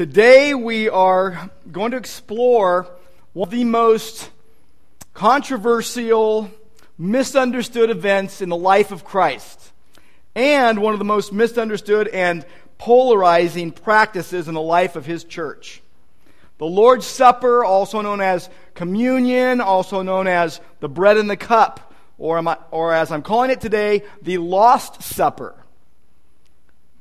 Today we are going to explore one of the most controversial, misunderstood events in the life of Christ, and one of the most misunderstood and polarizing practices in the life of his church. The Lord's Supper, also known as communion, also known as the bread and the cup, or, or as I'm calling it today, the Lost Supper.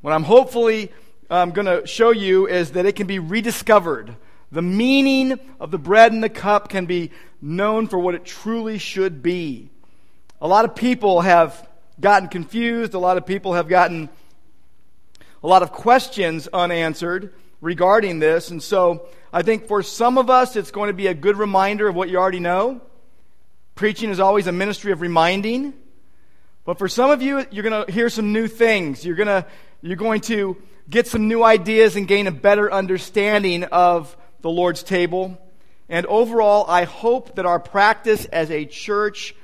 What I'm hopefully I'm going to show you is that it can be rediscovered. The meaning of the bread and the cup can be known for what it truly should be. A lot of people have gotten confused. A lot of people have gotten a lot of questions unanswered regarding this. And so I think for some of us, it's going to be a good reminder of what you already know. Preaching is always a ministry of reminding. But for some of you, you're going to hear some new things. You're to, you're going to get some new ideas and gain a better understanding of the Lord's table. And overall, I hope that our practice as a church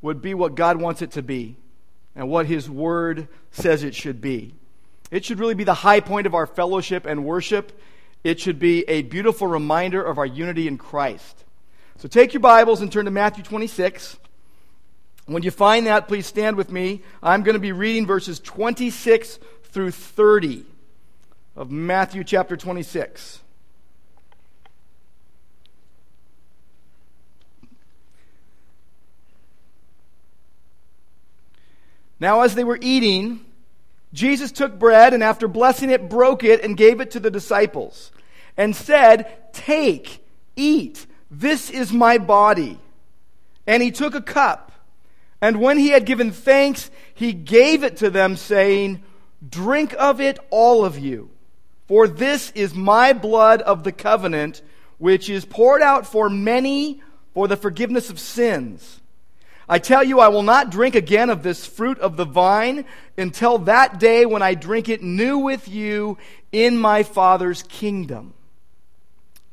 would be what God wants it to be and what His Word says it should be. It should really be the high point of our fellowship and worship. It should be a beautiful reminder of our unity in Christ. So take your Bibles and turn to Matthew 26. When you find that, please stand with me. I'm going to be reading verses 26 through 30 of Matthew chapter 26. Now, as they were eating, Jesus took bread and after blessing it, broke it and gave it to the disciples and said, Take, eat, this is my body. And he took a cup, and when he had given thanks, he gave it to them, saying, Drink of it, all of you. For this is my blood of the covenant, which is poured out for many for the forgiveness of sins. I tell you, I will not drink again of this fruit of the vine until that day when I drink it new with you in my Father's kingdom.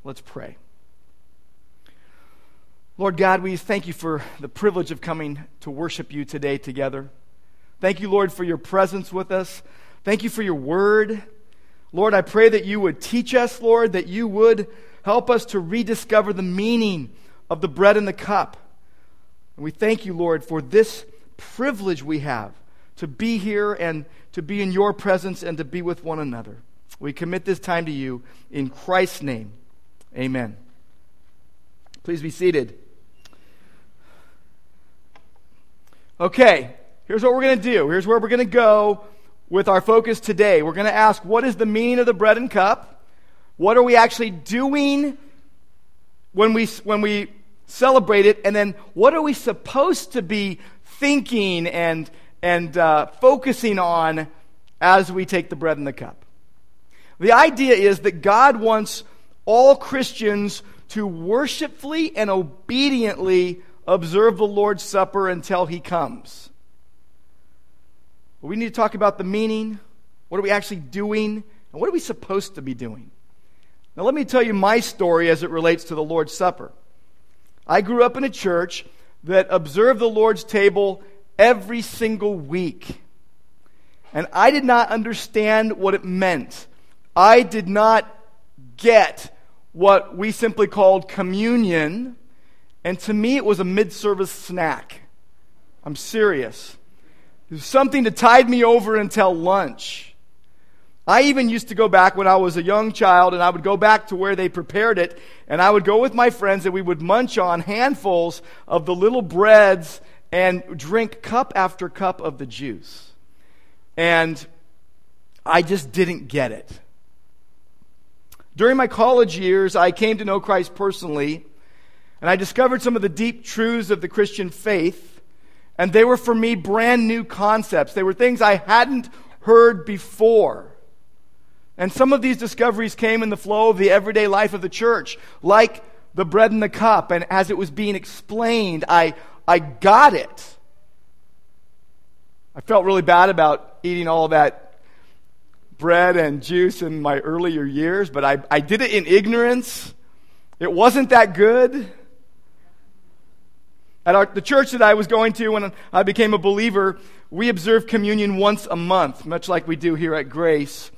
Let's pray. Lord God, we thank you for the privilege of coming to worship you today together. Thank you, Lord, for your presence with us. Thank you for your word. Lord, I pray that you would teach us, Lord, that you would help us to rediscover the meaning of the bread and the cup. And we thank you, Lord, for this privilege we have to be here and to be in your presence and to be with one another. We commit this time to you in Christ's name. Amen. Please be seated. Okay, here's what we're going to do. Here's where we're going to go with our focus today. We're going to ask what is the meaning of the bread and cup? What are we actually doing when we, when we celebrate it? And then what are we supposed to be thinking and, and uh, focusing on as we take the bread and the cup? The idea is that God wants all Christians to worshipfully and obediently observe the Lord's Supper until he comes. We need to talk about the meaning. What are we actually doing? And what are we supposed to be doing? Now, let me tell you my story as it relates to the Lord's Supper. I grew up in a church that observed the Lord's table every single week. And I did not understand what it meant. I did not get what we simply called communion. And to me, it was a mid service snack. I'm serious. Was something to tide me over until lunch. I even used to go back when I was a young child, and I would go back to where they prepared it, and I would go with my friends, and we would munch on handfuls of the little breads and drink cup after cup of the juice. And I just didn't get it. During my college years, I came to know Christ personally, and I discovered some of the deep truths of the Christian faith. And they were for me brand new concepts. They were things I hadn't heard before. And some of these discoveries came in the flow of the everyday life of the church, like the bread and the cup. And as it was being explained, I, I got it. I felt really bad about eating all that bread and juice in my earlier years, but I, I did it in ignorance. It wasn't that good. At our, the church that I was going to when I became a believer, we observed communion once a month, much like we do here at Grace.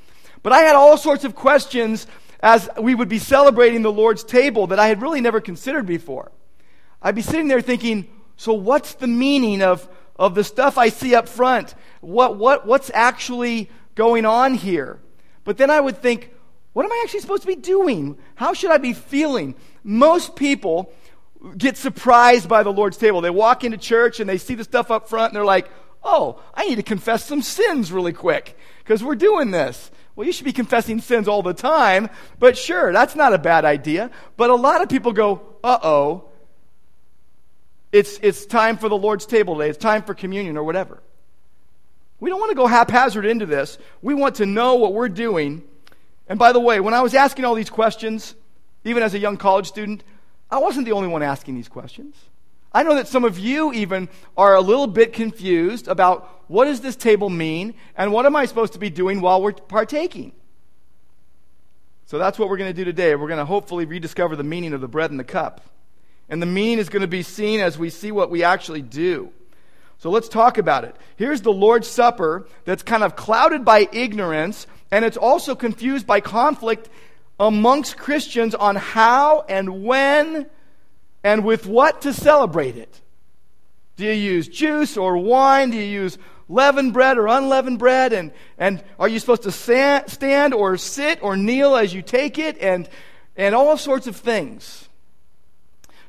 But I had all sorts of questions as we would be celebrating the Lord's table that I had really never considered before. I'd be sitting there thinking, so what's the meaning of, of the stuff I see up front? What, what, what's actually going on here? But then I would think, what am I actually supposed to be doing? How should I be feeling? Most people get surprised by the Lord's table. They walk into church and they see the stuff up front and they're like, oh, I need to confess some sins really quick because we're doing this. Well, you should be confessing sins all the time, but sure, that's not a bad idea. But a lot of people go, uh oh, it's, it's time for the Lord's table today, it's time for communion or whatever. We don't want to go haphazard into this. We want to know what we're doing. And by the way, when I was asking all these questions, even as a young college student, I wasn't the only one asking these questions. I know that some of you even are a little bit confused about what does this table mean and what am I supposed to be doing while we're partaking. So that's what we're going to do today. We're going to hopefully rediscover the meaning of the bread and the cup. And the meaning is going to be seen as we see what we actually do. So let's talk about it. Here's the Lord's Supper that's kind of clouded by ignorance, and it's also confused by conflict amongst Christians on how and when and with what to celebrate it. Do you use juice or wine? Do you use leavened bread or unleavened bread? And, and are you supposed to stand or sit or kneel as you take it? And, and all sorts of things.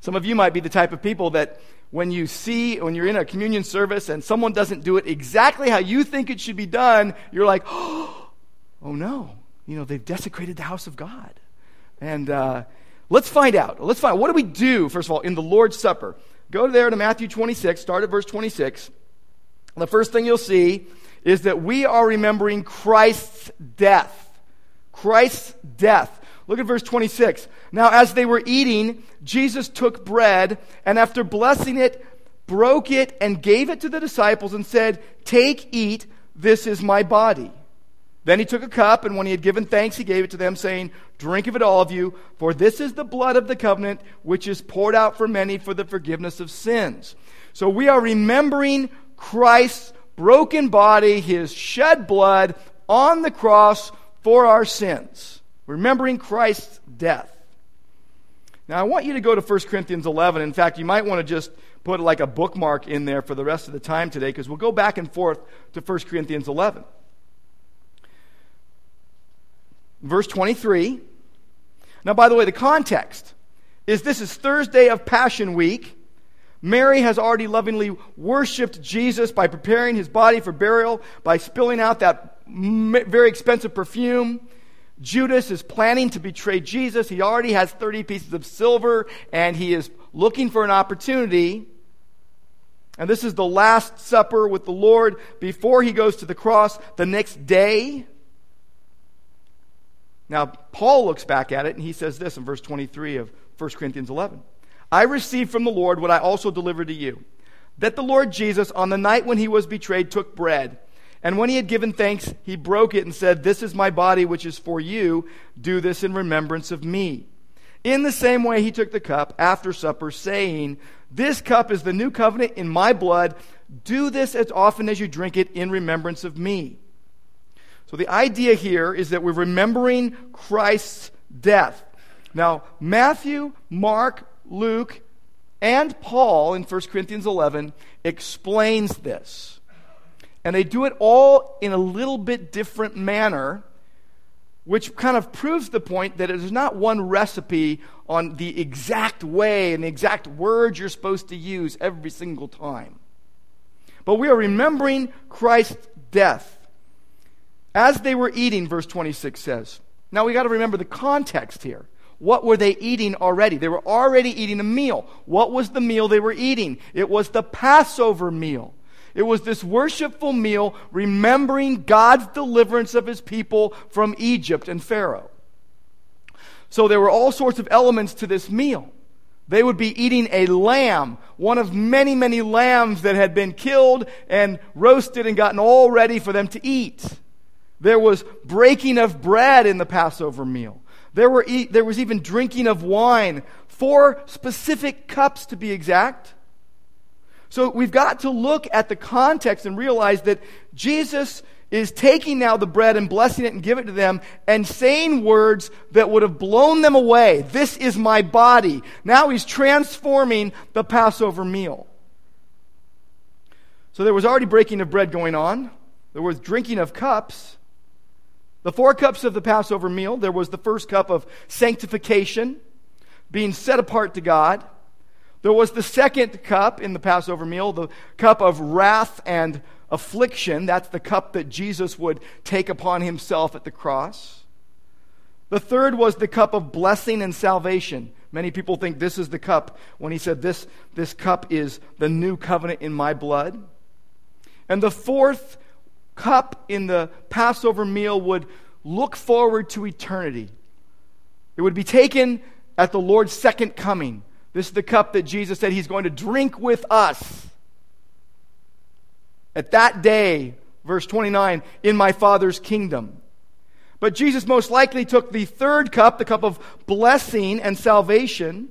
Some of you might be the type of people that when you see, when you're in a communion service and someone doesn't do it exactly how you think it should be done, you're like, oh no, you know, they've desecrated the house of God. And, uh, Let's find out. Let's find out. What do we do, first of all, in the Lord's Supper? Go there to Matthew 26, start at verse 26. The first thing you'll see is that we are remembering Christ's death. Christ's death. Look at verse 26. Now, as they were eating, Jesus took bread and after blessing it, broke it and gave it to the disciples and said, Take, eat, this is my body. Then he took a cup, and when he had given thanks, he gave it to them, saying, Drink of it, all of you, for this is the blood of the covenant, which is poured out for many for the forgiveness of sins. So we are remembering Christ's broken body, his shed blood on the cross for our sins. Remembering Christ's death. Now, I want you to go to 1 Corinthians 11. In fact, you might want to just put like a bookmark in there for the rest of the time today, because we'll go back and forth to 1 Corinthians 11. Verse 23. Now, by the way, the context is this is Thursday of Passion Week. Mary has already lovingly worshiped Jesus by preparing his body for burial, by spilling out that very expensive perfume. Judas is planning to betray Jesus. He already has 30 pieces of silver, and he is looking for an opportunity. And this is the Last Supper with the Lord before he goes to the cross the next day. Now, Paul looks back at it and he says this in verse 23 of 1 Corinthians 11 I received from the Lord what I also delivered to you that the Lord Jesus, on the night when he was betrayed, took bread. And when he had given thanks, he broke it and said, This is my body, which is for you. Do this in remembrance of me. In the same way, he took the cup after supper, saying, This cup is the new covenant in my blood. Do this as often as you drink it in remembrance of me. So the idea here is that we're remembering Christ's death. Now, Matthew, Mark, Luke, and Paul in 1 Corinthians 11 explains this. And they do it all in a little bit different manner, which kind of proves the point that there's not one recipe on the exact way and the exact words you're supposed to use every single time. But we are remembering Christ's death. As they were eating, verse 26 says. Now we got to remember the context here. What were they eating already? They were already eating a meal. What was the meal they were eating? It was the Passover meal. It was this worshipful meal remembering God's deliverance of his people from Egypt and Pharaoh. So there were all sorts of elements to this meal. They would be eating a lamb, one of many, many lambs that had been killed and roasted and gotten all ready for them to eat. There was breaking of bread in the Passover meal. There, were e- there was even drinking of wine, four specific cups to be exact. So we've got to look at the context and realize that Jesus is taking now the bread and blessing it and give it to them and saying words that would have blown them away. This is my body. Now he's transforming the Passover meal. So there was already breaking of bread going on. There was drinking of cups. The four cups of the Passover meal, there was the first cup of sanctification, being set apart to God. There was the second cup in the Passover meal, the cup of wrath and affliction. That's the cup that Jesus would take upon himself at the cross. The third was the cup of blessing and salvation. Many people think this is the cup when he said, This, this cup is the new covenant in my blood. And the fourth cup in the Passover meal would look forward to eternity. It would be taken at the Lord's second coming. This is the cup that Jesus said he's going to drink with us at that day, verse 29, in my Father's kingdom. But Jesus most likely took the third cup, the cup of blessing and salvation.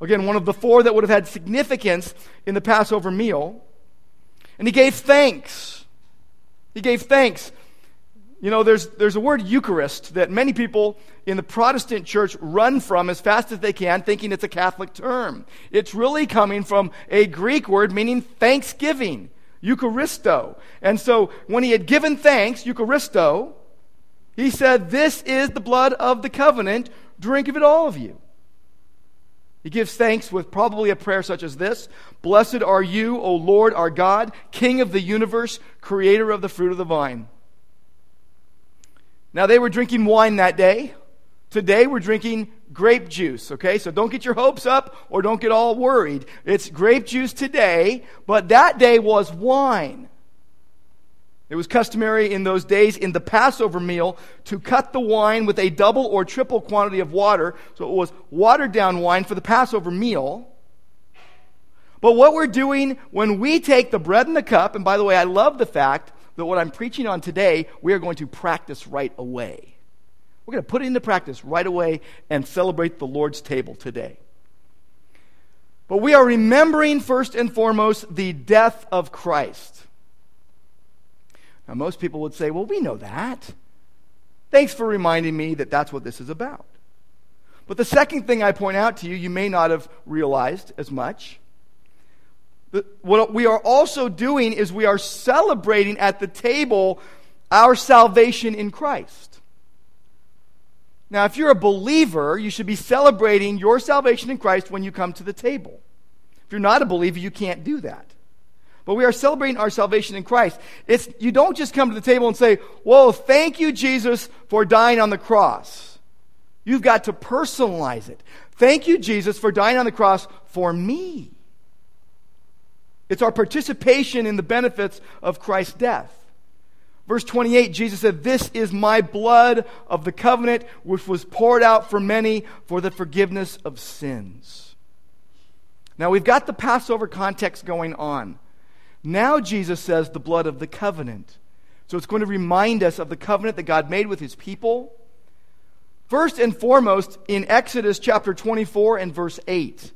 Again, one of the four that would have had significance in the Passover meal. And he gave thanks. He gave thanks. You know, there's, there's a word Eucharist that many people in the Protestant church run from as fast as they can, thinking it's a Catholic term. It's really coming from a Greek word meaning thanksgiving. Eucharisto. And so when he had given thanks, Eucharisto, he said, This is the blood of the covenant. Drink of it, all of you. He gives thanks with probably a prayer such as this Blessed are you, O Lord our God, King of the universe, creator of the fruit of the vine. Now they were drinking wine that day. Today we're drinking grape juice, okay? So don't get your hopes up or don't get all worried. It's grape juice today, but that day was wine. It was customary in those days in the Passover meal to cut the wine with a double or triple quantity of water. So it was watered down wine for the Passover meal. But what we're doing when we take the bread and the cup, and by the way, I love the fact that what I'm preaching on today, we are going to practice right away. We're going to put it into practice right away and celebrate the Lord's table today. But we are remembering first and foremost the death of Christ. Now, most people would say, well, we know that. Thanks for reminding me that that's what this is about. But the second thing I point out to you, you may not have realized as much. What we are also doing is we are celebrating at the table our salvation in Christ. Now, if you're a believer, you should be celebrating your salvation in Christ when you come to the table. If you're not a believer, you can't do that. But we are celebrating our salvation in Christ. It's, you don't just come to the table and say, Whoa, thank you, Jesus, for dying on the cross. You've got to personalize it. Thank you, Jesus, for dying on the cross for me. It's our participation in the benefits of Christ's death. Verse 28, Jesus said, This is my blood of the covenant, which was poured out for many for the forgiveness of sins. Now we've got the Passover context going on. Now Jesus says the blood of the covenant. So it's going to remind us of the covenant that God made with his people. First and foremost, in Exodus chapter 24 and verse 8,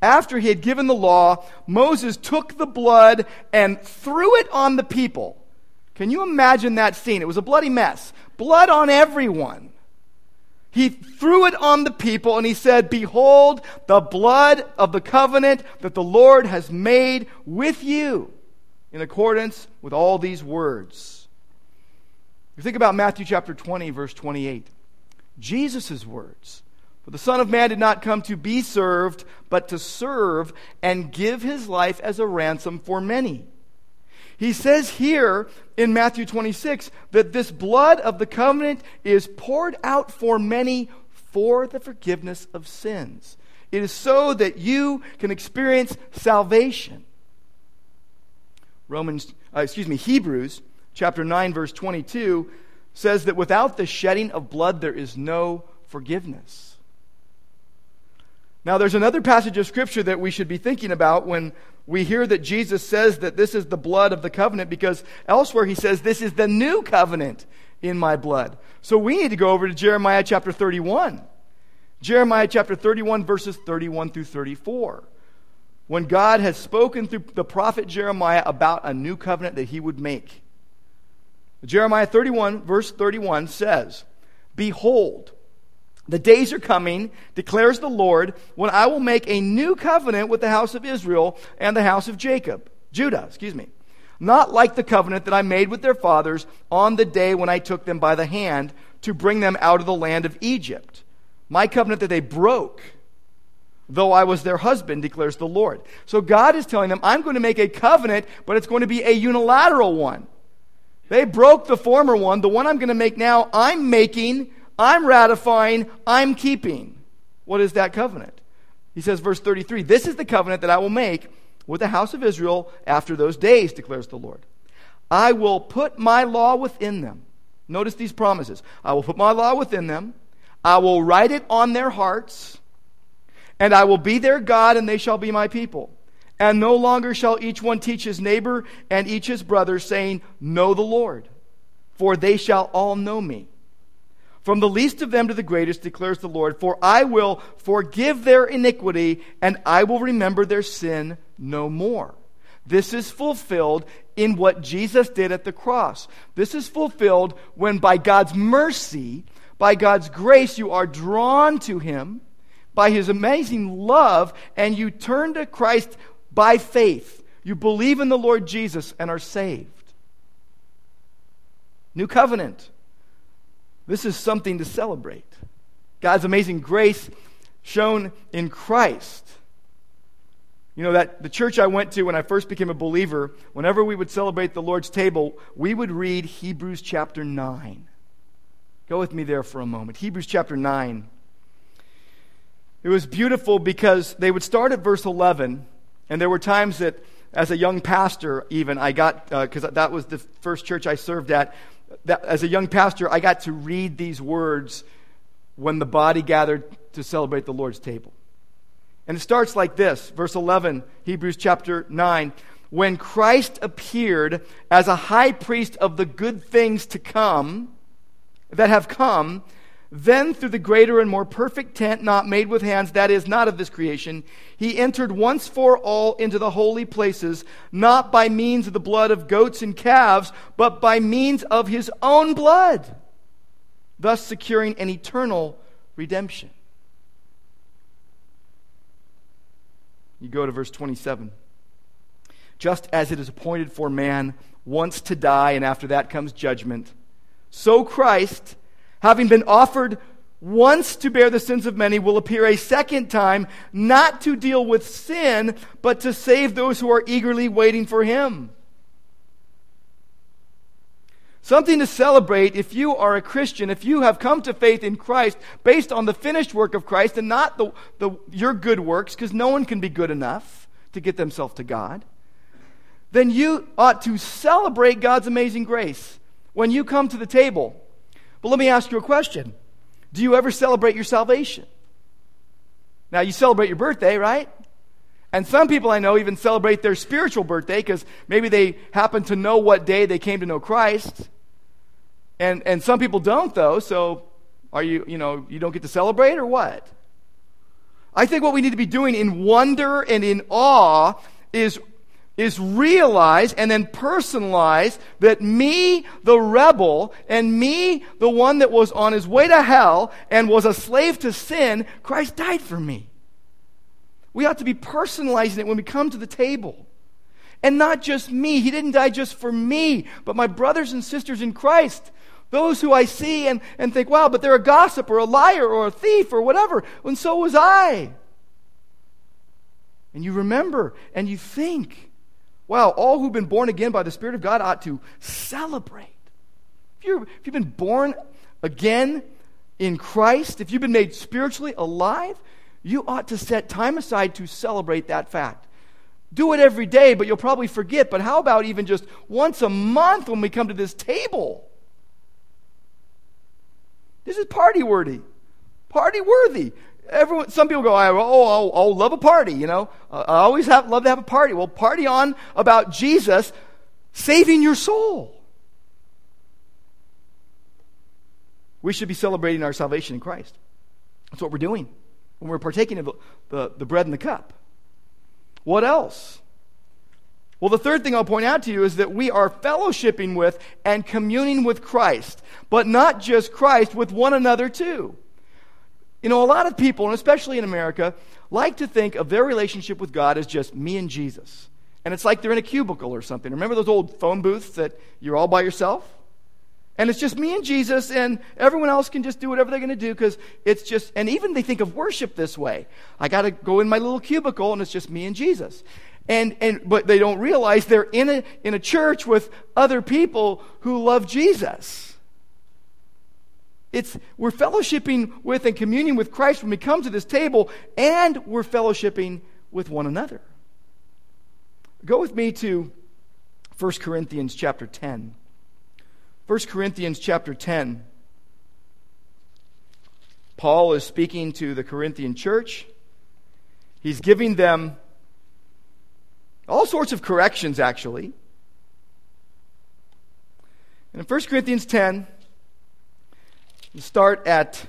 after he had given the law, Moses took the blood and threw it on the people. Can you imagine that scene? It was a bloody mess. Blood on everyone. He threw it on the people and he said, Behold, the blood of the covenant that the Lord has made with you in accordance with all these words. You think about Matthew chapter 20, verse 28. Jesus' words. For the Son of Man did not come to be served, but to serve and give his life as a ransom for many. He says here in Matthew 26 that this blood of the covenant is poured out for many for the forgiveness of sins. It is so that you can experience salvation. Romans, uh, excuse me, Hebrews chapter 9 verse 22 says that without the shedding of blood there is no forgiveness. Now there's another passage of scripture that we should be thinking about when we hear that Jesus says that this is the blood of the covenant because elsewhere he says, This is the new covenant in my blood. So we need to go over to Jeremiah chapter 31. Jeremiah chapter 31, verses 31 through 34. When God has spoken through the prophet Jeremiah about a new covenant that he would make. Jeremiah 31, verse 31 says, Behold, the days are coming, declares the Lord, when I will make a new covenant with the house of Israel and the house of Jacob, Judah, excuse me. Not like the covenant that I made with their fathers on the day when I took them by the hand to bring them out of the land of Egypt. My covenant that they broke, though I was their husband, declares the Lord. So God is telling them, I'm going to make a covenant, but it's going to be a unilateral one. They broke the former one. The one I'm going to make now, I'm making I'm ratifying, I'm keeping. What is that covenant? He says, verse 33 This is the covenant that I will make with the house of Israel after those days, declares the Lord. I will put my law within them. Notice these promises. I will put my law within them. I will write it on their hearts. And I will be their God, and they shall be my people. And no longer shall each one teach his neighbor and each his brother, saying, Know the Lord, for they shall all know me from the least of them to the greatest, declares the Lord, for I will forgive their iniquity and I will remember their sin no more. This is fulfilled in what Jesus did at the cross. This is fulfilled when, by God's mercy, by God's grace, you are drawn to Him by His amazing love and you turn to Christ by faith. You believe in the Lord Jesus and are saved. New covenant. This is something to celebrate. God's amazing grace shown in Christ. You know, that the church I went to when I first became a believer, whenever we would celebrate the Lord's table, we would read Hebrews chapter 9. Go with me there for a moment. Hebrews chapter 9. It was beautiful because they would start at verse 11, and there were times that, as a young pastor, even, I got, because uh, that was the first church I served at, that as a young pastor, I got to read these words when the body gathered to celebrate the Lord's table. And it starts like this, verse 11, Hebrews chapter 9. When Christ appeared as a high priest of the good things to come, that have come, then, through the greater and more perfect tent not made with hands, that is, not of this creation, he entered once for all into the holy places, not by means of the blood of goats and calves, but by means of his own blood, thus securing an eternal redemption. You go to verse 27. Just as it is appointed for man once to die, and after that comes judgment, so Christ having been offered once to bear the sins of many, will appear a second time, not to deal with sin, but to save those who are eagerly waiting for him. Something to celebrate if you are a Christian, if you have come to faith in Christ based on the finished work of Christ and not the, the, your good works, because no one can be good enough to get themselves to God, then you ought to celebrate God's amazing grace. When you come to the table, but let me ask you a question Do you ever celebrate your salvation? Now, you celebrate your birthday, right? And some people I know even celebrate their spiritual birthday because maybe they happen to know what day they came to know Christ. And, and some people don't, though, so are you, you know, you don't get to celebrate or what? I think what we need to be doing in wonder and in awe is is realize and then personalize that me, the rebel, and me, the one that was on his way to hell and was a slave to sin, Christ died for me. We ought to be personalizing it when we come to the table. And not just me. He didn't die just for me, but my brothers and sisters in Christ. Those who I see and, and think, wow, but they're a gossip or a liar or a thief or whatever. And so was I. And you remember and you think. Wow, all who've been born again by the Spirit of God ought to celebrate. If, you're, if you've been born again in Christ, if you've been made spiritually alive, you ought to set time aside to celebrate that fact. Do it every day, but you'll probably forget. But how about even just once a month when we come to this table? This is party worthy. Party worthy. Everyone, some people go, oh, I'll, I'll love a party, you know. Uh, I always have, love to have a party. Well, party on about Jesus saving your soul. We should be celebrating our salvation in Christ. That's what we're doing when we're partaking of the, the, the bread and the cup. What else? Well, the third thing I'll point out to you is that we are fellowshipping with and communing with Christ, but not just Christ, with one another too. You know, a lot of people, and especially in America, like to think of their relationship with God as just me and Jesus. And it's like they're in a cubicle or something. Remember those old phone booths that you're all by yourself? And it's just me and Jesus, and everyone else can just do whatever they're going to do because it's just, and even they think of worship this way. I got to go in my little cubicle, and it's just me and Jesus. And, and, but they don't realize they're in a, in a church with other people who love Jesus. It's, we're fellowshipping with and communing with Christ when we come to this table, and we're fellowshipping with one another. Go with me to 1 Corinthians chapter 10. 1 Corinthians chapter 10. Paul is speaking to the Corinthian church. He's giving them all sorts of corrections, actually. And in 1 Corinthians 10, you start at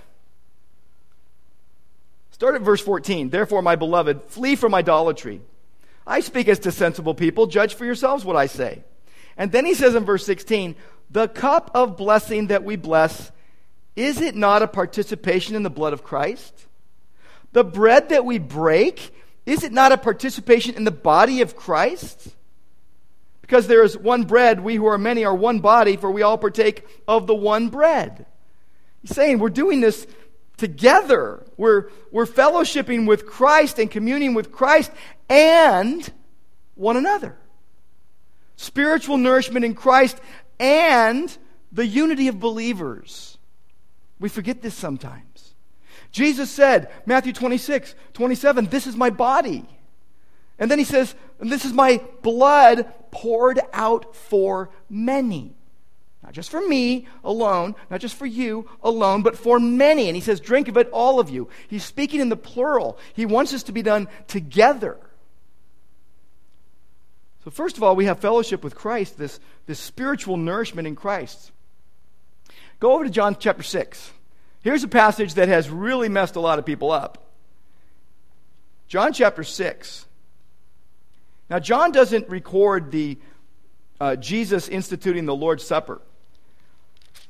start at verse 14. Therefore, my beloved, flee from idolatry. I speak as to sensible people. Judge for yourselves what I say. And then he says in verse 16, the cup of blessing that we bless, is it not a participation in the blood of Christ? The bread that we break, is it not a participation in the body of Christ? Because there is one bread, we who are many are one body, for we all partake of the one bread. He's saying we're doing this together. We're, we're fellowshipping with Christ and communing with Christ and one another. Spiritual nourishment in Christ and the unity of believers. We forget this sometimes. Jesus said, Matthew 26, 27, this is my body. And then he says, this is my blood poured out for many. Not just for me alone, not just for you alone, but for many. And he says, drink of it, all of you. He's speaking in the plural. He wants this to be done together. So, first of all, we have fellowship with Christ, this, this spiritual nourishment in Christ. Go over to John chapter 6. Here's a passage that has really messed a lot of people up. John chapter 6. Now, John doesn't record the uh, Jesus instituting the Lord's Supper.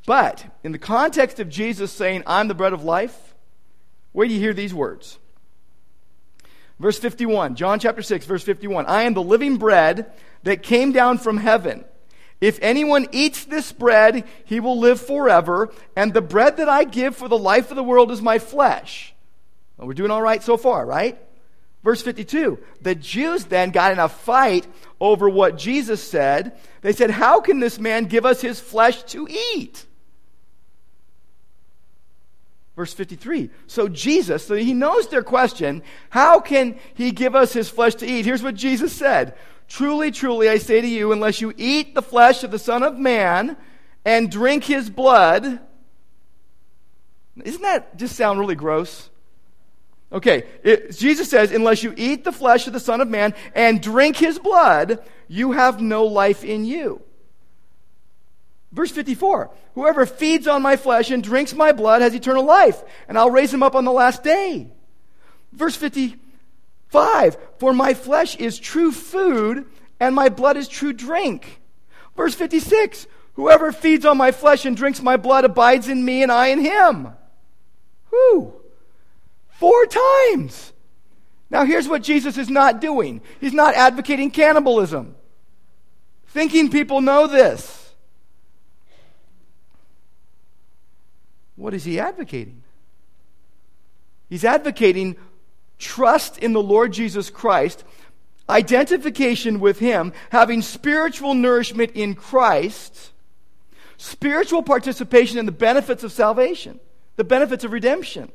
But in the context of Jesus saying, I'm the bread of life, where do you hear these words? Verse 51, John chapter 6, verse 51. I am the living bread that came down from heaven. If anyone eats this bread, he will live forever, and the bread that I give for the life of the world is my flesh. Well, we're doing all right so far, right? Verse 52. The Jews then got in a fight over what Jesus said. They said, How can this man give us his flesh to eat? Verse 53. So Jesus, so he knows their question, how can he give us his flesh to eat? Here's what Jesus said. Truly, truly, I say to you, unless you eat the flesh of the Son of Man and drink his blood, isn't that just sound really gross? Okay, it, Jesus says, unless you eat the flesh of the Son of Man and drink his blood, you have no life in you. Verse 54 Whoever feeds on my flesh and drinks my blood has eternal life, and I'll raise him up on the last day. Verse 55 For my flesh is true food, and my blood is true drink. Verse 56 Whoever feeds on my flesh and drinks my blood abides in me, and I in him. Who? Four times. Now, here's what Jesus is not doing He's not advocating cannibalism, thinking people know this. What is he advocating? He's advocating trust in the Lord Jesus Christ, identification with him, having spiritual nourishment in Christ, spiritual participation in the benefits of salvation, the benefits of redemption.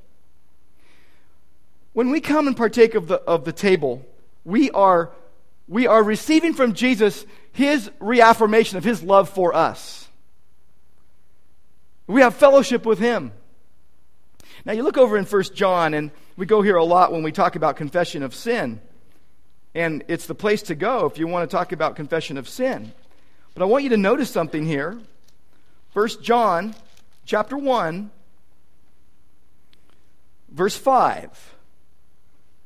When we come and partake of the, of the table, we are, we are receiving from Jesus his reaffirmation of his love for us. We have fellowship with Him. Now, you look over in 1 John, and we go here a lot when we talk about confession of sin. And it's the place to go if you want to talk about confession of sin. But I want you to notice something here. 1 John chapter 1, verse 5.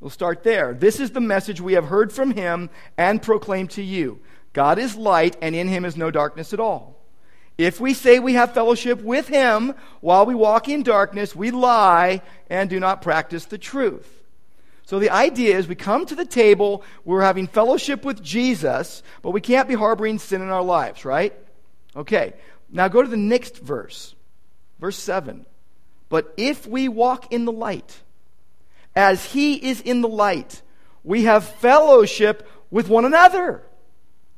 We'll start there. This is the message we have heard from him and proclaimed to you God is light, and in him is no darkness at all. If we say we have fellowship with him while we walk in darkness, we lie and do not practice the truth. So the idea is we come to the table, we're having fellowship with Jesus, but we can't be harboring sin in our lives, right? Okay. Now go to the next verse. Verse 7. But if we walk in the light, as he is in the light, we have fellowship with one another.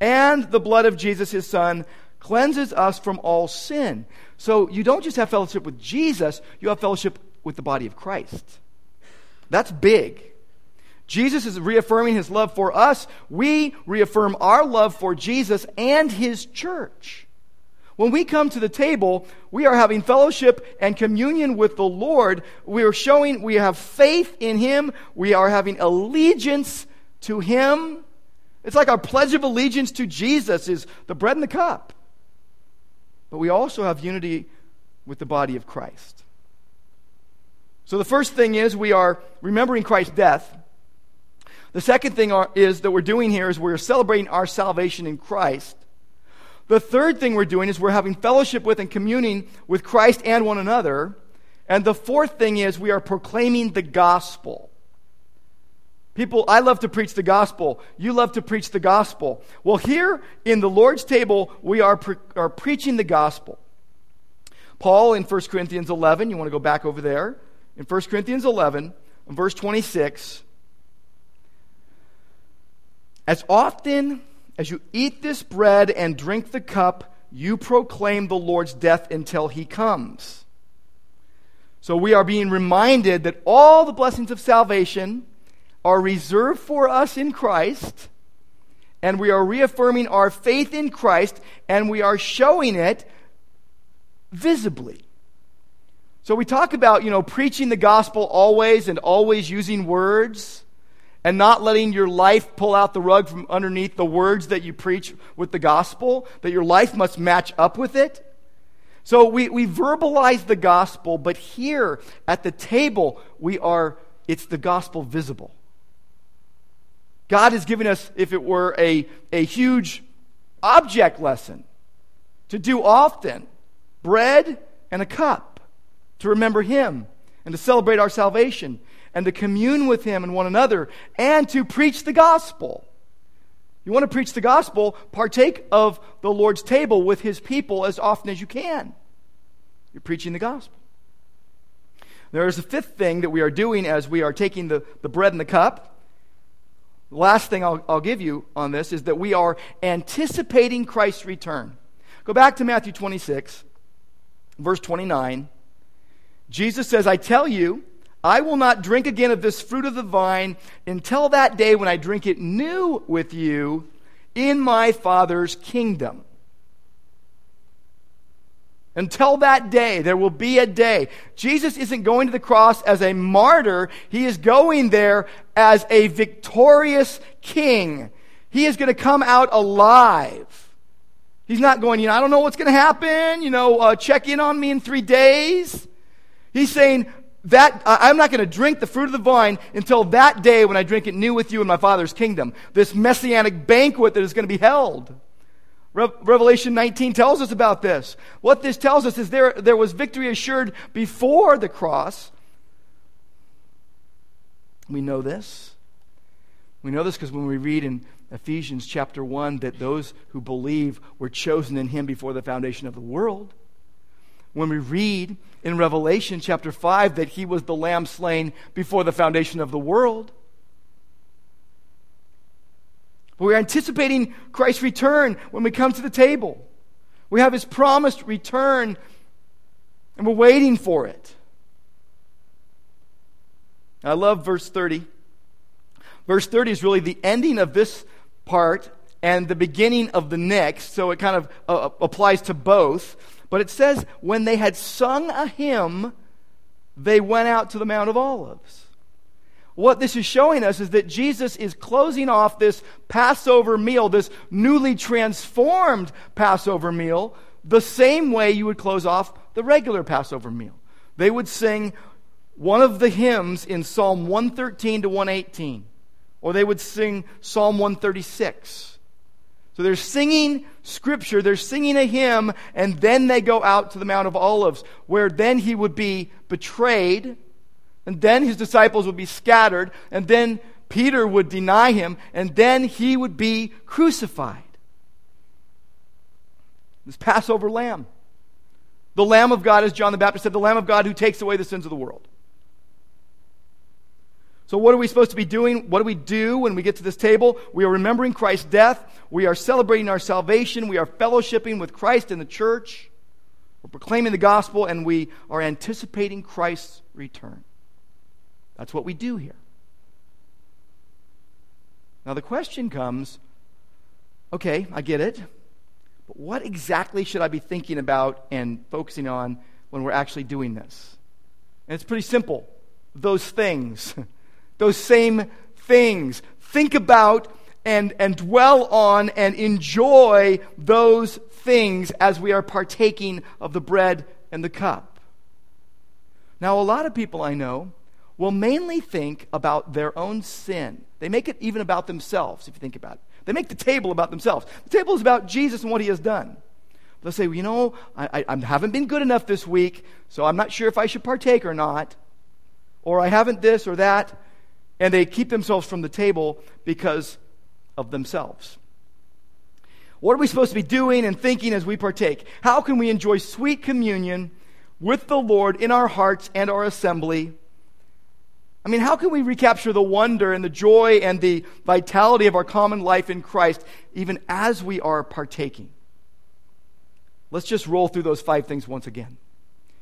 And the blood of Jesus, his son, cleanses us from all sin. So you don't just have fellowship with Jesus, you have fellowship with the body of Christ. That's big. Jesus is reaffirming his love for us. We reaffirm our love for Jesus and his church. When we come to the table, we are having fellowship and communion with the Lord. We are showing we have faith in him. We are having allegiance to him. It's like our pledge of allegiance to Jesus is the bread and the cup. But we also have unity with the body of Christ. So the first thing is we are remembering Christ's death. The second thing are, is that we're doing here is we're celebrating our salvation in Christ. The third thing we're doing is we're having fellowship with and communing with Christ and one another. And the fourth thing is we are proclaiming the gospel. People, I love to preach the gospel. You love to preach the gospel. Well, here in the Lord's table, we are, pre- are preaching the gospel. Paul in 1 Corinthians 11, you want to go back over there? In 1 Corinthians 11, verse 26, as often as you eat this bread and drink the cup, you proclaim the Lord's death until he comes. So we are being reminded that all the blessings of salvation are reserved for us in Christ, and we are reaffirming our faith in Christ, and we are showing it visibly. So we talk about, you know, preaching the gospel always and always using words and not letting your life pull out the rug from underneath the words that you preach with the gospel, that your life must match up with it. So we, we verbalize the gospel, but here at the table, we are, it's the gospel visible. God has given us, if it were a, a huge object lesson, to do often bread and a cup, to remember Him and to celebrate our salvation and to commune with Him and one another and to preach the gospel. You want to preach the gospel, partake of the Lord's table with His people as often as you can. You're preaching the gospel. There is a fifth thing that we are doing as we are taking the, the bread and the cup last thing I'll, I'll give you on this is that we are anticipating Christ's return. Go back to Matthew 26, verse 29. Jesus says, I tell you, I will not drink again of this fruit of the vine until that day when I drink it new with you in my Father's kingdom. Until that day, there will be a day. Jesus isn't going to the cross as a martyr. He is going there as a victorious king. He is going to come out alive. He's not going, you know, I don't know what's going to happen. You know, uh, check in on me in three days. He's saying that I'm not going to drink the fruit of the vine until that day when I drink it new with you in my Father's kingdom. This messianic banquet that is going to be held. Re- Revelation 19 tells us about this. What this tells us is there, there was victory assured before the cross. We know this. We know this because when we read in Ephesians chapter 1 that those who believe were chosen in him before the foundation of the world. When we read in Revelation chapter 5 that he was the lamb slain before the foundation of the world. We're anticipating Christ's return when we come to the table. We have his promised return, and we're waiting for it. I love verse 30. Verse 30 is really the ending of this part and the beginning of the next, so it kind of uh, applies to both. But it says, when they had sung a hymn, they went out to the Mount of Olives. What this is showing us is that Jesus is closing off this Passover meal, this newly transformed Passover meal, the same way you would close off the regular Passover meal. They would sing one of the hymns in Psalm 113 to 118, or they would sing Psalm 136. So they're singing scripture, they're singing a hymn, and then they go out to the Mount of Olives, where then he would be betrayed, and then his disciples would be scattered, and then Peter would deny him, and then he would be crucified. This Passover lamb. The Lamb of God, as John the Baptist said, the Lamb of God who takes away the sins of the world. So, what are we supposed to be doing? What do we do when we get to this table? We are remembering Christ's death. We are celebrating our salvation. We are fellowshipping with Christ in the church. We're proclaiming the gospel, and we are anticipating Christ's return. That's what we do here. Now, the question comes okay, I get it. But what exactly should I be thinking about and focusing on when we're actually doing this? And it's pretty simple those things. those same things. Think about and, and dwell on and enjoy those things as we are partaking of the bread and the cup. Now, a lot of people I know will mainly think about their own sin. They make it even about themselves, if you think about it. They make the table about themselves. The table is about Jesus and what he has done. They'll say, well, you know, I, I, I haven't been good enough this week, so I'm not sure if I should partake or not. Or I haven't this or that and they keep themselves from the table because of themselves. What are we supposed to be doing and thinking as we partake? How can we enjoy sweet communion with the Lord in our hearts and our assembly? I mean, how can we recapture the wonder and the joy and the vitality of our common life in Christ even as we are partaking? Let's just roll through those five things once again.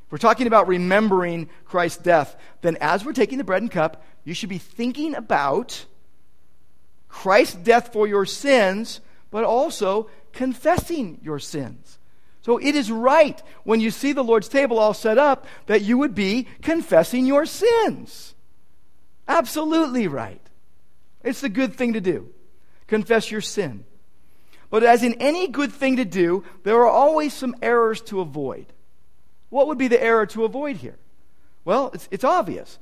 If we're talking about remembering Christ's death, then as we're taking the bread and cup, you should be thinking about Christ's death for your sins, but also confessing your sins. So it is right when you see the Lord's table all set up that you would be confessing your sins. Absolutely right. It's a good thing to do. Confess your sin. But as in any good thing to do, there are always some errors to avoid. What would be the error to avoid here? Well, it's, it's obvious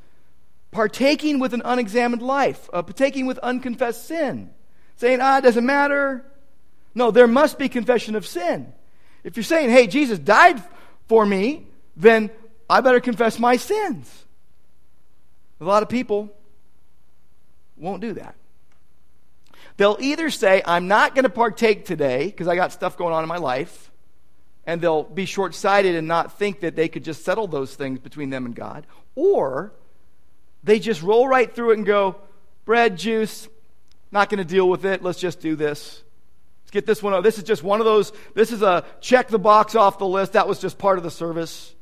partaking with an unexamined life, uh, partaking with unconfessed sin, saying, ah, it doesn't matter. No, there must be confession of sin. If you're saying, hey, Jesus died for me, then I better confess my sins. A lot of people won't do that. They'll either say, I'm not going to partake today because I got stuff going on in my life, and they'll be short sighted and not think that they could just settle those things between them and God, or they just roll right through it and go, bread, juice, not going to deal with it. Let's just do this. Let's get this one. This is just one of those. This is a check the box off the list. That was just part of the service.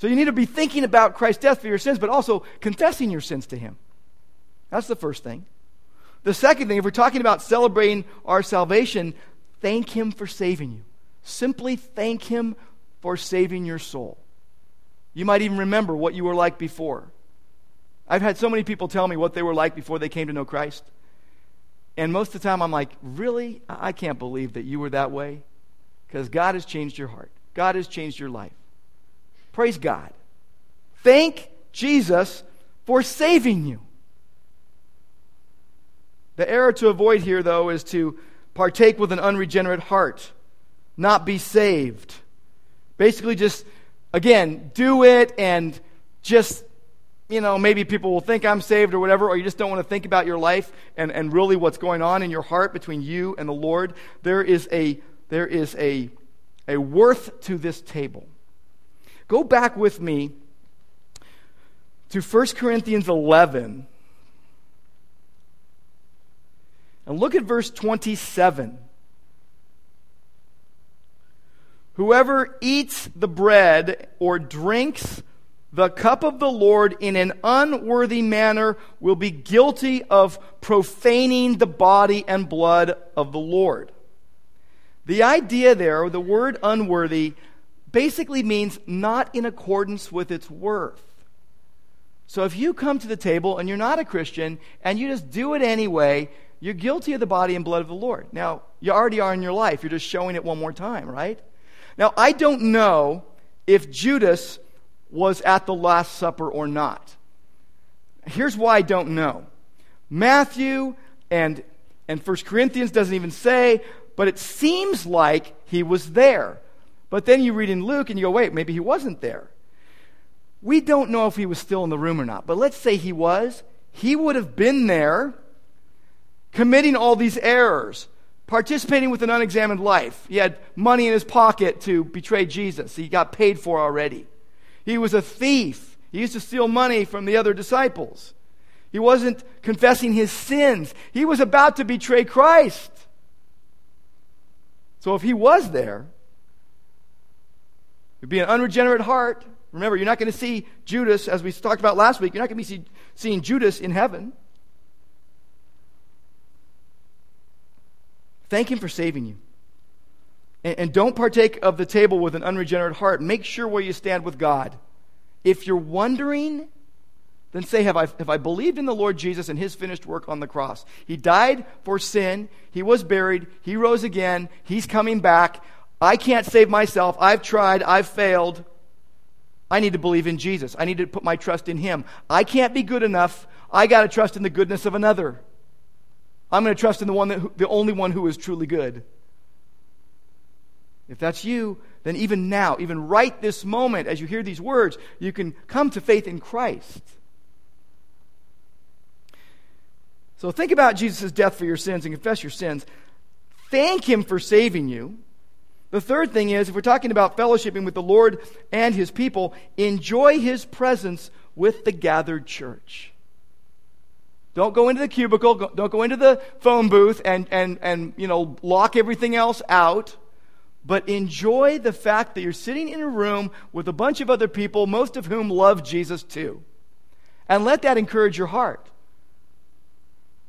So you need to be thinking about Christ's death for your sins, but also confessing your sins to Him. That's the first thing. The second thing, if we're talking about celebrating our salvation, thank Him for saving you. Simply thank Him for saving your soul. You might even remember what you were like before. I've had so many people tell me what they were like before they came to know Christ. And most of the time, I'm like, really? I can't believe that you were that way. Because God has changed your heart, God has changed your life. Praise God. Thank Jesus for saving you. The error to avoid here, though, is to partake with an unregenerate heart, not be saved. Basically, just again, do it and just, you know, maybe people will think I'm saved or whatever, or you just don't want to think about your life and, and really what's going on in your heart between you and the Lord. There is a, there is a, a worth to this table. Go back with me to 1 Corinthians 11 and look at verse 27. Whoever eats the bread or drinks the cup of the Lord in an unworthy manner will be guilty of profaning the body and blood of the Lord. The idea there, the word unworthy, basically means not in accordance with its worth. So if you come to the table and you're not a Christian and you just do it anyway, you're guilty of the body and blood of the Lord. Now, you already are in your life. You're just showing it one more time, right? Now, I don't know if Judas was at the Last Supper or not. Here's why I don't know. Matthew and, and 1 Corinthians doesn't even say, but it seems like he was there. But then you read in Luke and you go, wait, maybe he wasn't there. We don't know if he was still in the room or not, but let's say he was. He would have been there committing all these errors, participating with an unexamined life. He had money in his pocket to betray Jesus, he got paid for already. He was a thief. He used to steal money from the other disciples. He wasn't confessing his sins. He was about to betray Christ. So if he was there, it'd be an unregenerate heart. Remember, you're not going to see Judas, as we talked about last week, you're not going to be see, seeing Judas in heaven. Thank him for saving you. And, and don't partake of the table with an unregenerate heart. Make sure where you stand with God. If you're wondering, then say, have I, have I believed in the Lord Jesus and his finished work on the cross? He died for sin. He was buried. He rose again. He's coming back. I can't save myself. I've tried. I've failed. I need to believe in Jesus. I need to put my trust in him. I can't be good enough. I got to trust in the goodness of another. I'm going to trust in the one that, the only one who is truly good. If that's you, then even now, even right this moment, as you hear these words, you can come to faith in Christ. So think about Jesus' death for your sins and confess your sins. Thank Him for saving you. The third thing is, if we're talking about fellowshipping with the Lord and His people, enjoy His presence with the gathered church. Don't go into the cubicle, don't go into the phone booth and, and, and you know, lock everything else out but enjoy the fact that you're sitting in a room with a bunch of other people, most of whom love Jesus too. And let that encourage your heart.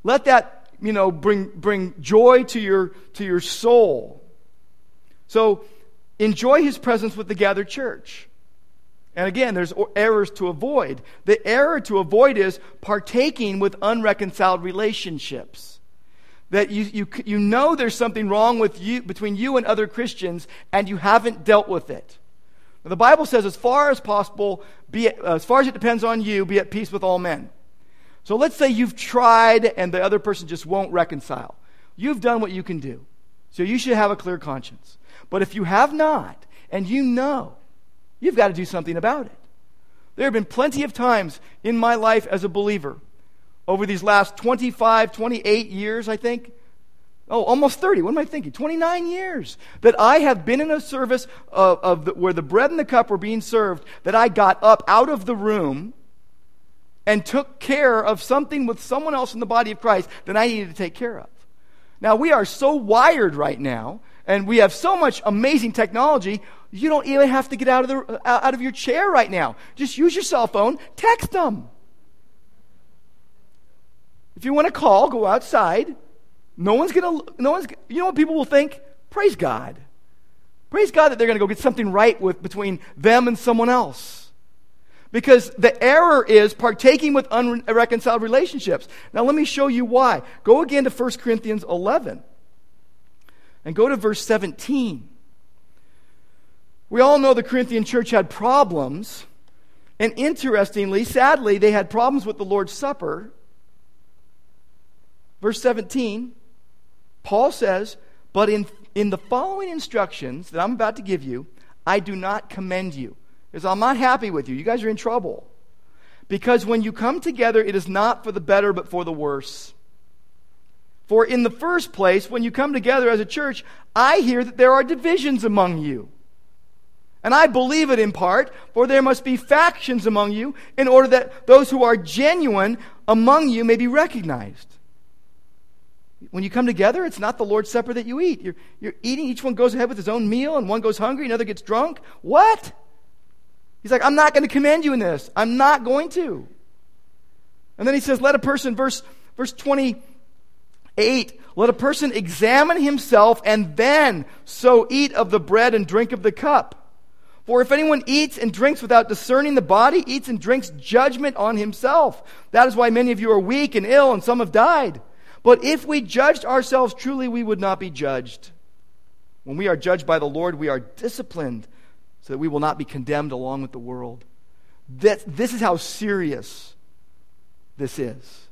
Let that, you know, bring, bring joy to your, to your soul. So enjoy his presence with the gathered church. And again, there's errors to avoid. The error to avoid is partaking with unreconciled relationships that you, you, you know there's something wrong with you, between you and other Christians, and you haven't dealt with it. The Bible says, as far as possible, be uh, as far as it depends on you, be at peace with all men. So let's say you've tried and the other person just won't reconcile. You've done what you can do. So you should have a clear conscience. But if you have not, and you know, you've got to do something about it. There have been plenty of times in my life as a believer over these last 25, 28 years, I think. Oh, almost 30. What am I thinking? 29 years that I have been in a service of, of the, where the bread and the cup were being served, that I got up out of the room and took care of something with someone else in the body of Christ that I needed to take care of. Now, we are so wired right now, and we have so much amazing technology, you don't even have to get out of, the, uh, out of your chair right now. Just use your cell phone, text them. If you want to call, go outside. No one's going to, no one's, you know what people will think? Praise God. Praise God that they're going to go get something right with between them and someone else. Because the error is partaking with unreconciled relationships. Now, let me show you why. Go again to 1 Corinthians 11 and go to verse 17. We all know the Corinthian church had problems. And interestingly, sadly, they had problems with the Lord's Supper Verse 17, Paul says, But in, in the following instructions that I'm about to give you, I do not commend you. Because I'm not happy with you. You guys are in trouble. Because when you come together, it is not for the better, but for the worse. For in the first place, when you come together as a church, I hear that there are divisions among you. And I believe it in part, for there must be factions among you, in order that those who are genuine among you may be recognized. When you come together, it's not the Lord's Supper that you eat. You're, you're eating, each one goes ahead with his own meal, and one goes hungry, another gets drunk. What? He's like, I'm not going to commend you in this. I'm not going to. And then he says, Let a person, verse, verse 28, let a person examine himself and then so eat of the bread and drink of the cup. For if anyone eats and drinks without discerning the body, eats and drinks judgment on himself. That is why many of you are weak and ill, and some have died. But if we judged ourselves truly, we would not be judged. When we are judged by the Lord, we are disciplined so that we will not be condemned along with the world. That, this is how serious this is.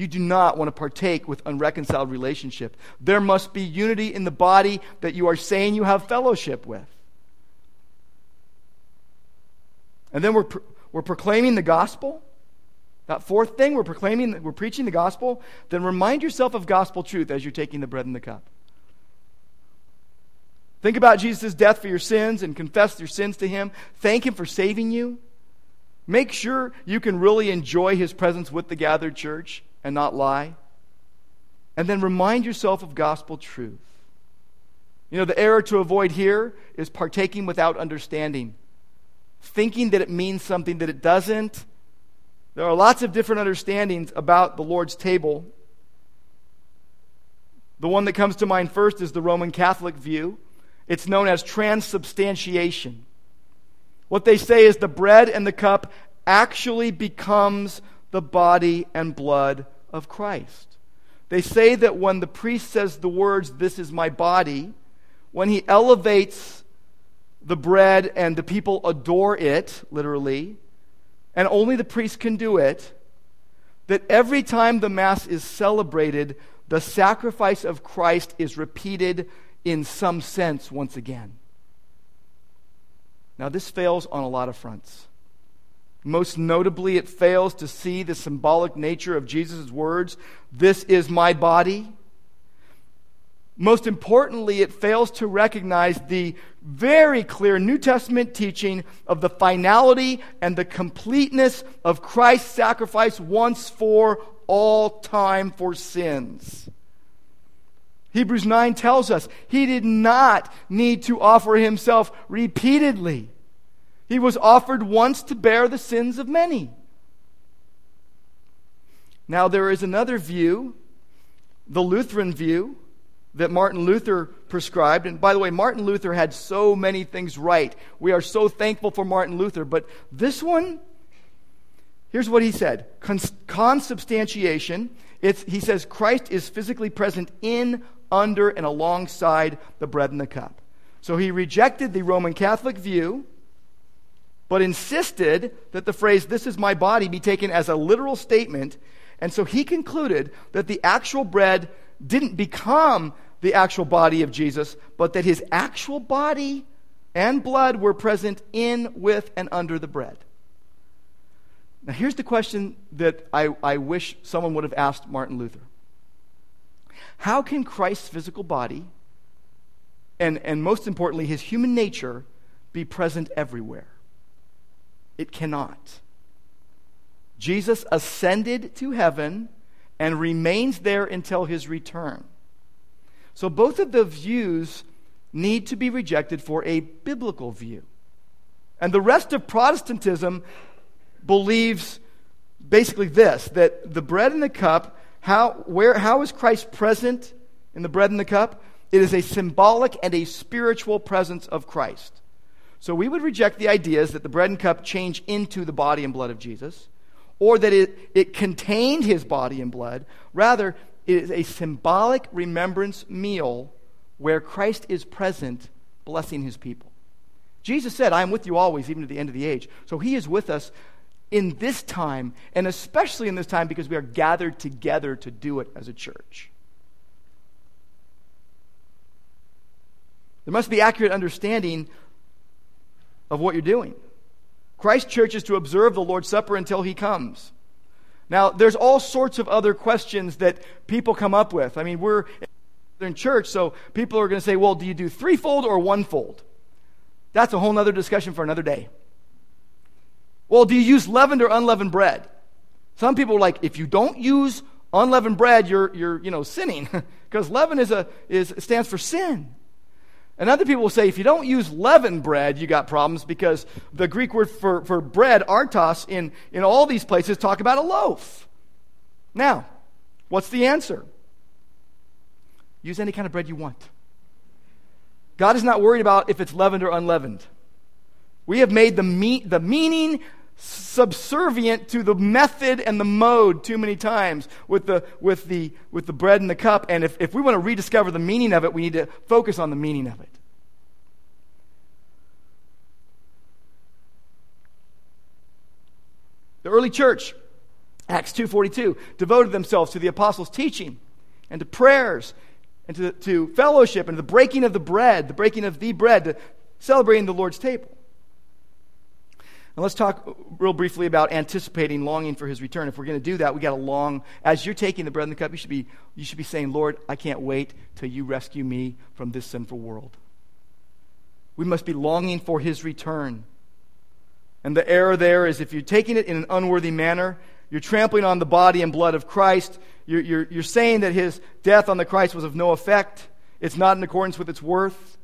You do not want to partake with unreconciled relationship. There must be unity in the body that you are saying you have fellowship with. And then we're, we're proclaiming the gospel. That fourth thing, we're proclaiming, we're preaching the gospel. Then remind yourself of gospel truth as you're taking the bread and the cup. Think about Jesus' death for your sins and confess your sins to him. Thank him for saving you. Make sure you can really enjoy his presence with the gathered church and not lie. And then remind yourself of gospel truth. You know, the error to avoid here is partaking without understanding, thinking that it means something that it doesn't. There are lots of different understandings about the Lord's table. The one that comes to mind first is the Roman Catholic view. It's known as transubstantiation. What they say is the bread and the cup actually becomes the body and blood of Christ. They say that when the priest says the words, This is my body, when he elevates the bread and the people adore it, literally, and only the priest can do it, that every time the Mass is celebrated, the sacrifice of Christ is repeated in some sense once again. Now, this fails on a lot of fronts. Most notably, it fails to see the symbolic nature of Jesus' words, This is my body. Most importantly, it fails to recognize the very clear New Testament teaching of the finality and the completeness of Christ's sacrifice once for all time for sins. Hebrews 9 tells us he did not need to offer himself repeatedly. He was offered once to bear the sins of many. Now, there is another view, the Lutheran view, that Martin Luther prescribed. And by the way, Martin Luther had so many things right. We are so thankful for Martin Luther. But this one, here's what he said consubstantiation. It's, he says Christ is physically present in, under, and alongside the bread and the cup. So he rejected the Roman Catholic view, but insisted that the phrase, This is my body, be taken as a literal statement. And so he concluded that the actual bread didn't become the actual body of Jesus, but that his actual body and blood were present in, with, and under the bread. Now, here's the question that I, I wish someone would have asked Martin Luther How can Christ's physical body, and, and most importantly, his human nature, be present everywhere? It cannot. Jesus ascended to heaven and remains there until his return. So both of the views need to be rejected for a biblical view. And the rest of Protestantism believes basically this that the bread and the cup, how, where, how is Christ present in the bread and the cup? It is a symbolic and a spiritual presence of Christ. So we would reject the ideas that the bread and cup change into the body and blood of Jesus or that it, it contained his body and blood. Rather, it is a symbolic remembrance meal where Christ is present, blessing his people. Jesus said, I am with you always, even to the end of the age. So he is with us in this time, and especially in this time because we are gathered together to do it as a church. There must be accurate understanding of what you're doing. Christ church is to observe the Lord's Supper until he comes. Now, there's all sorts of other questions that people come up with. I mean, we're in church, so people are going to say, well, do you do threefold or onefold? That's a whole other discussion for another day. Well, do you use leavened or unleavened bread? Some people are like, if you don't use unleavened bread, you're, you're you know, sinning, because leaven is a, is, stands for sin. And other people will say if you don't use leavened bread, you got problems because the Greek word for, for bread, artos, in, in all these places talk about a loaf. Now, what's the answer? Use any kind of bread you want. God is not worried about if it's leavened or unleavened. We have made the, me- the meaning subservient to the method and the mode too many times with the, with the, with the bread and the cup. And if, if we want to rediscover the meaning of it, we need to focus on the meaning of it. The early church, Acts 2.42, devoted themselves to the apostles' teaching and to prayers and to, to fellowship and the breaking of the bread, the breaking of the bread, to celebrating the Lord's table. And let's talk real briefly about anticipating, longing for his return. If we're going to do that, we got to long. As you're taking the bread and the cup, you should be, you should be saying, Lord, I can't wait till you rescue me from this sinful world. We must be longing for his return. And the error there is if you're taking it in an unworthy manner, you're trampling on the body and blood of Christ. You're, you're, you're saying that his death on the Christ was of no effect. It's not in accordance with its worth.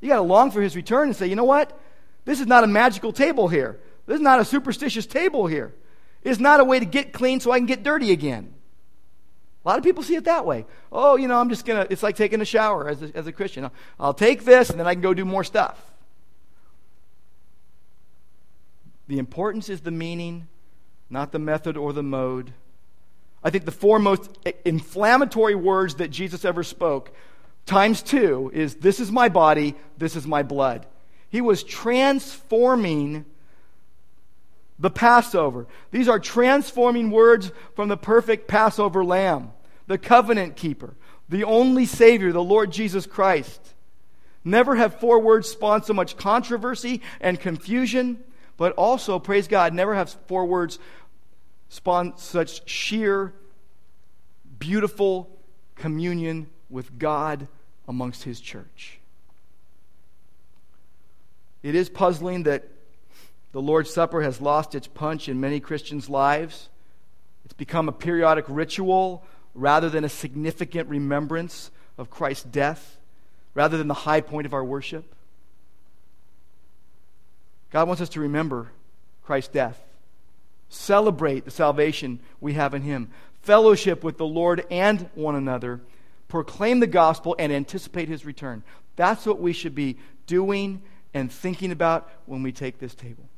You got to long for his return and say, you know what? This is not a magical table here. This is not a superstitious table here. It's not a way to get clean so I can get dirty again. A lot of people see it that way. Oh, you know, I'm just going to, it's like taking a shower as a, as a Christian. I'll, I'll take this and then I can go do more stuff. The importance is the meaning, not the method or the mode. I think the four most inflammatory words that Jesus ever spoke, times two, is this is my body, this is my blood. He was transforming the Passover. These are transforming words from the perfect Passover lamb, the covenant keeper, the only Savior, the Lord Jesus Christ. Never have four words spawned so much controversy and confusion but also, praise God, never have four words spawned such sheer, beautiful communion with God amongst His church. It is puzzling that the Lord's Supper has lost its punch in many Christians' lives. It's become a periodic ritual rather than a significant remembrance of Christ's death, rather than the high point of our worship. God wants us to remember Christ's death, celebrate the salvation we have in Him, fellowship with the Lord and one another, proclaim the gospel, and anticipate His return. That's what we should be doing and thinking about when we take this table.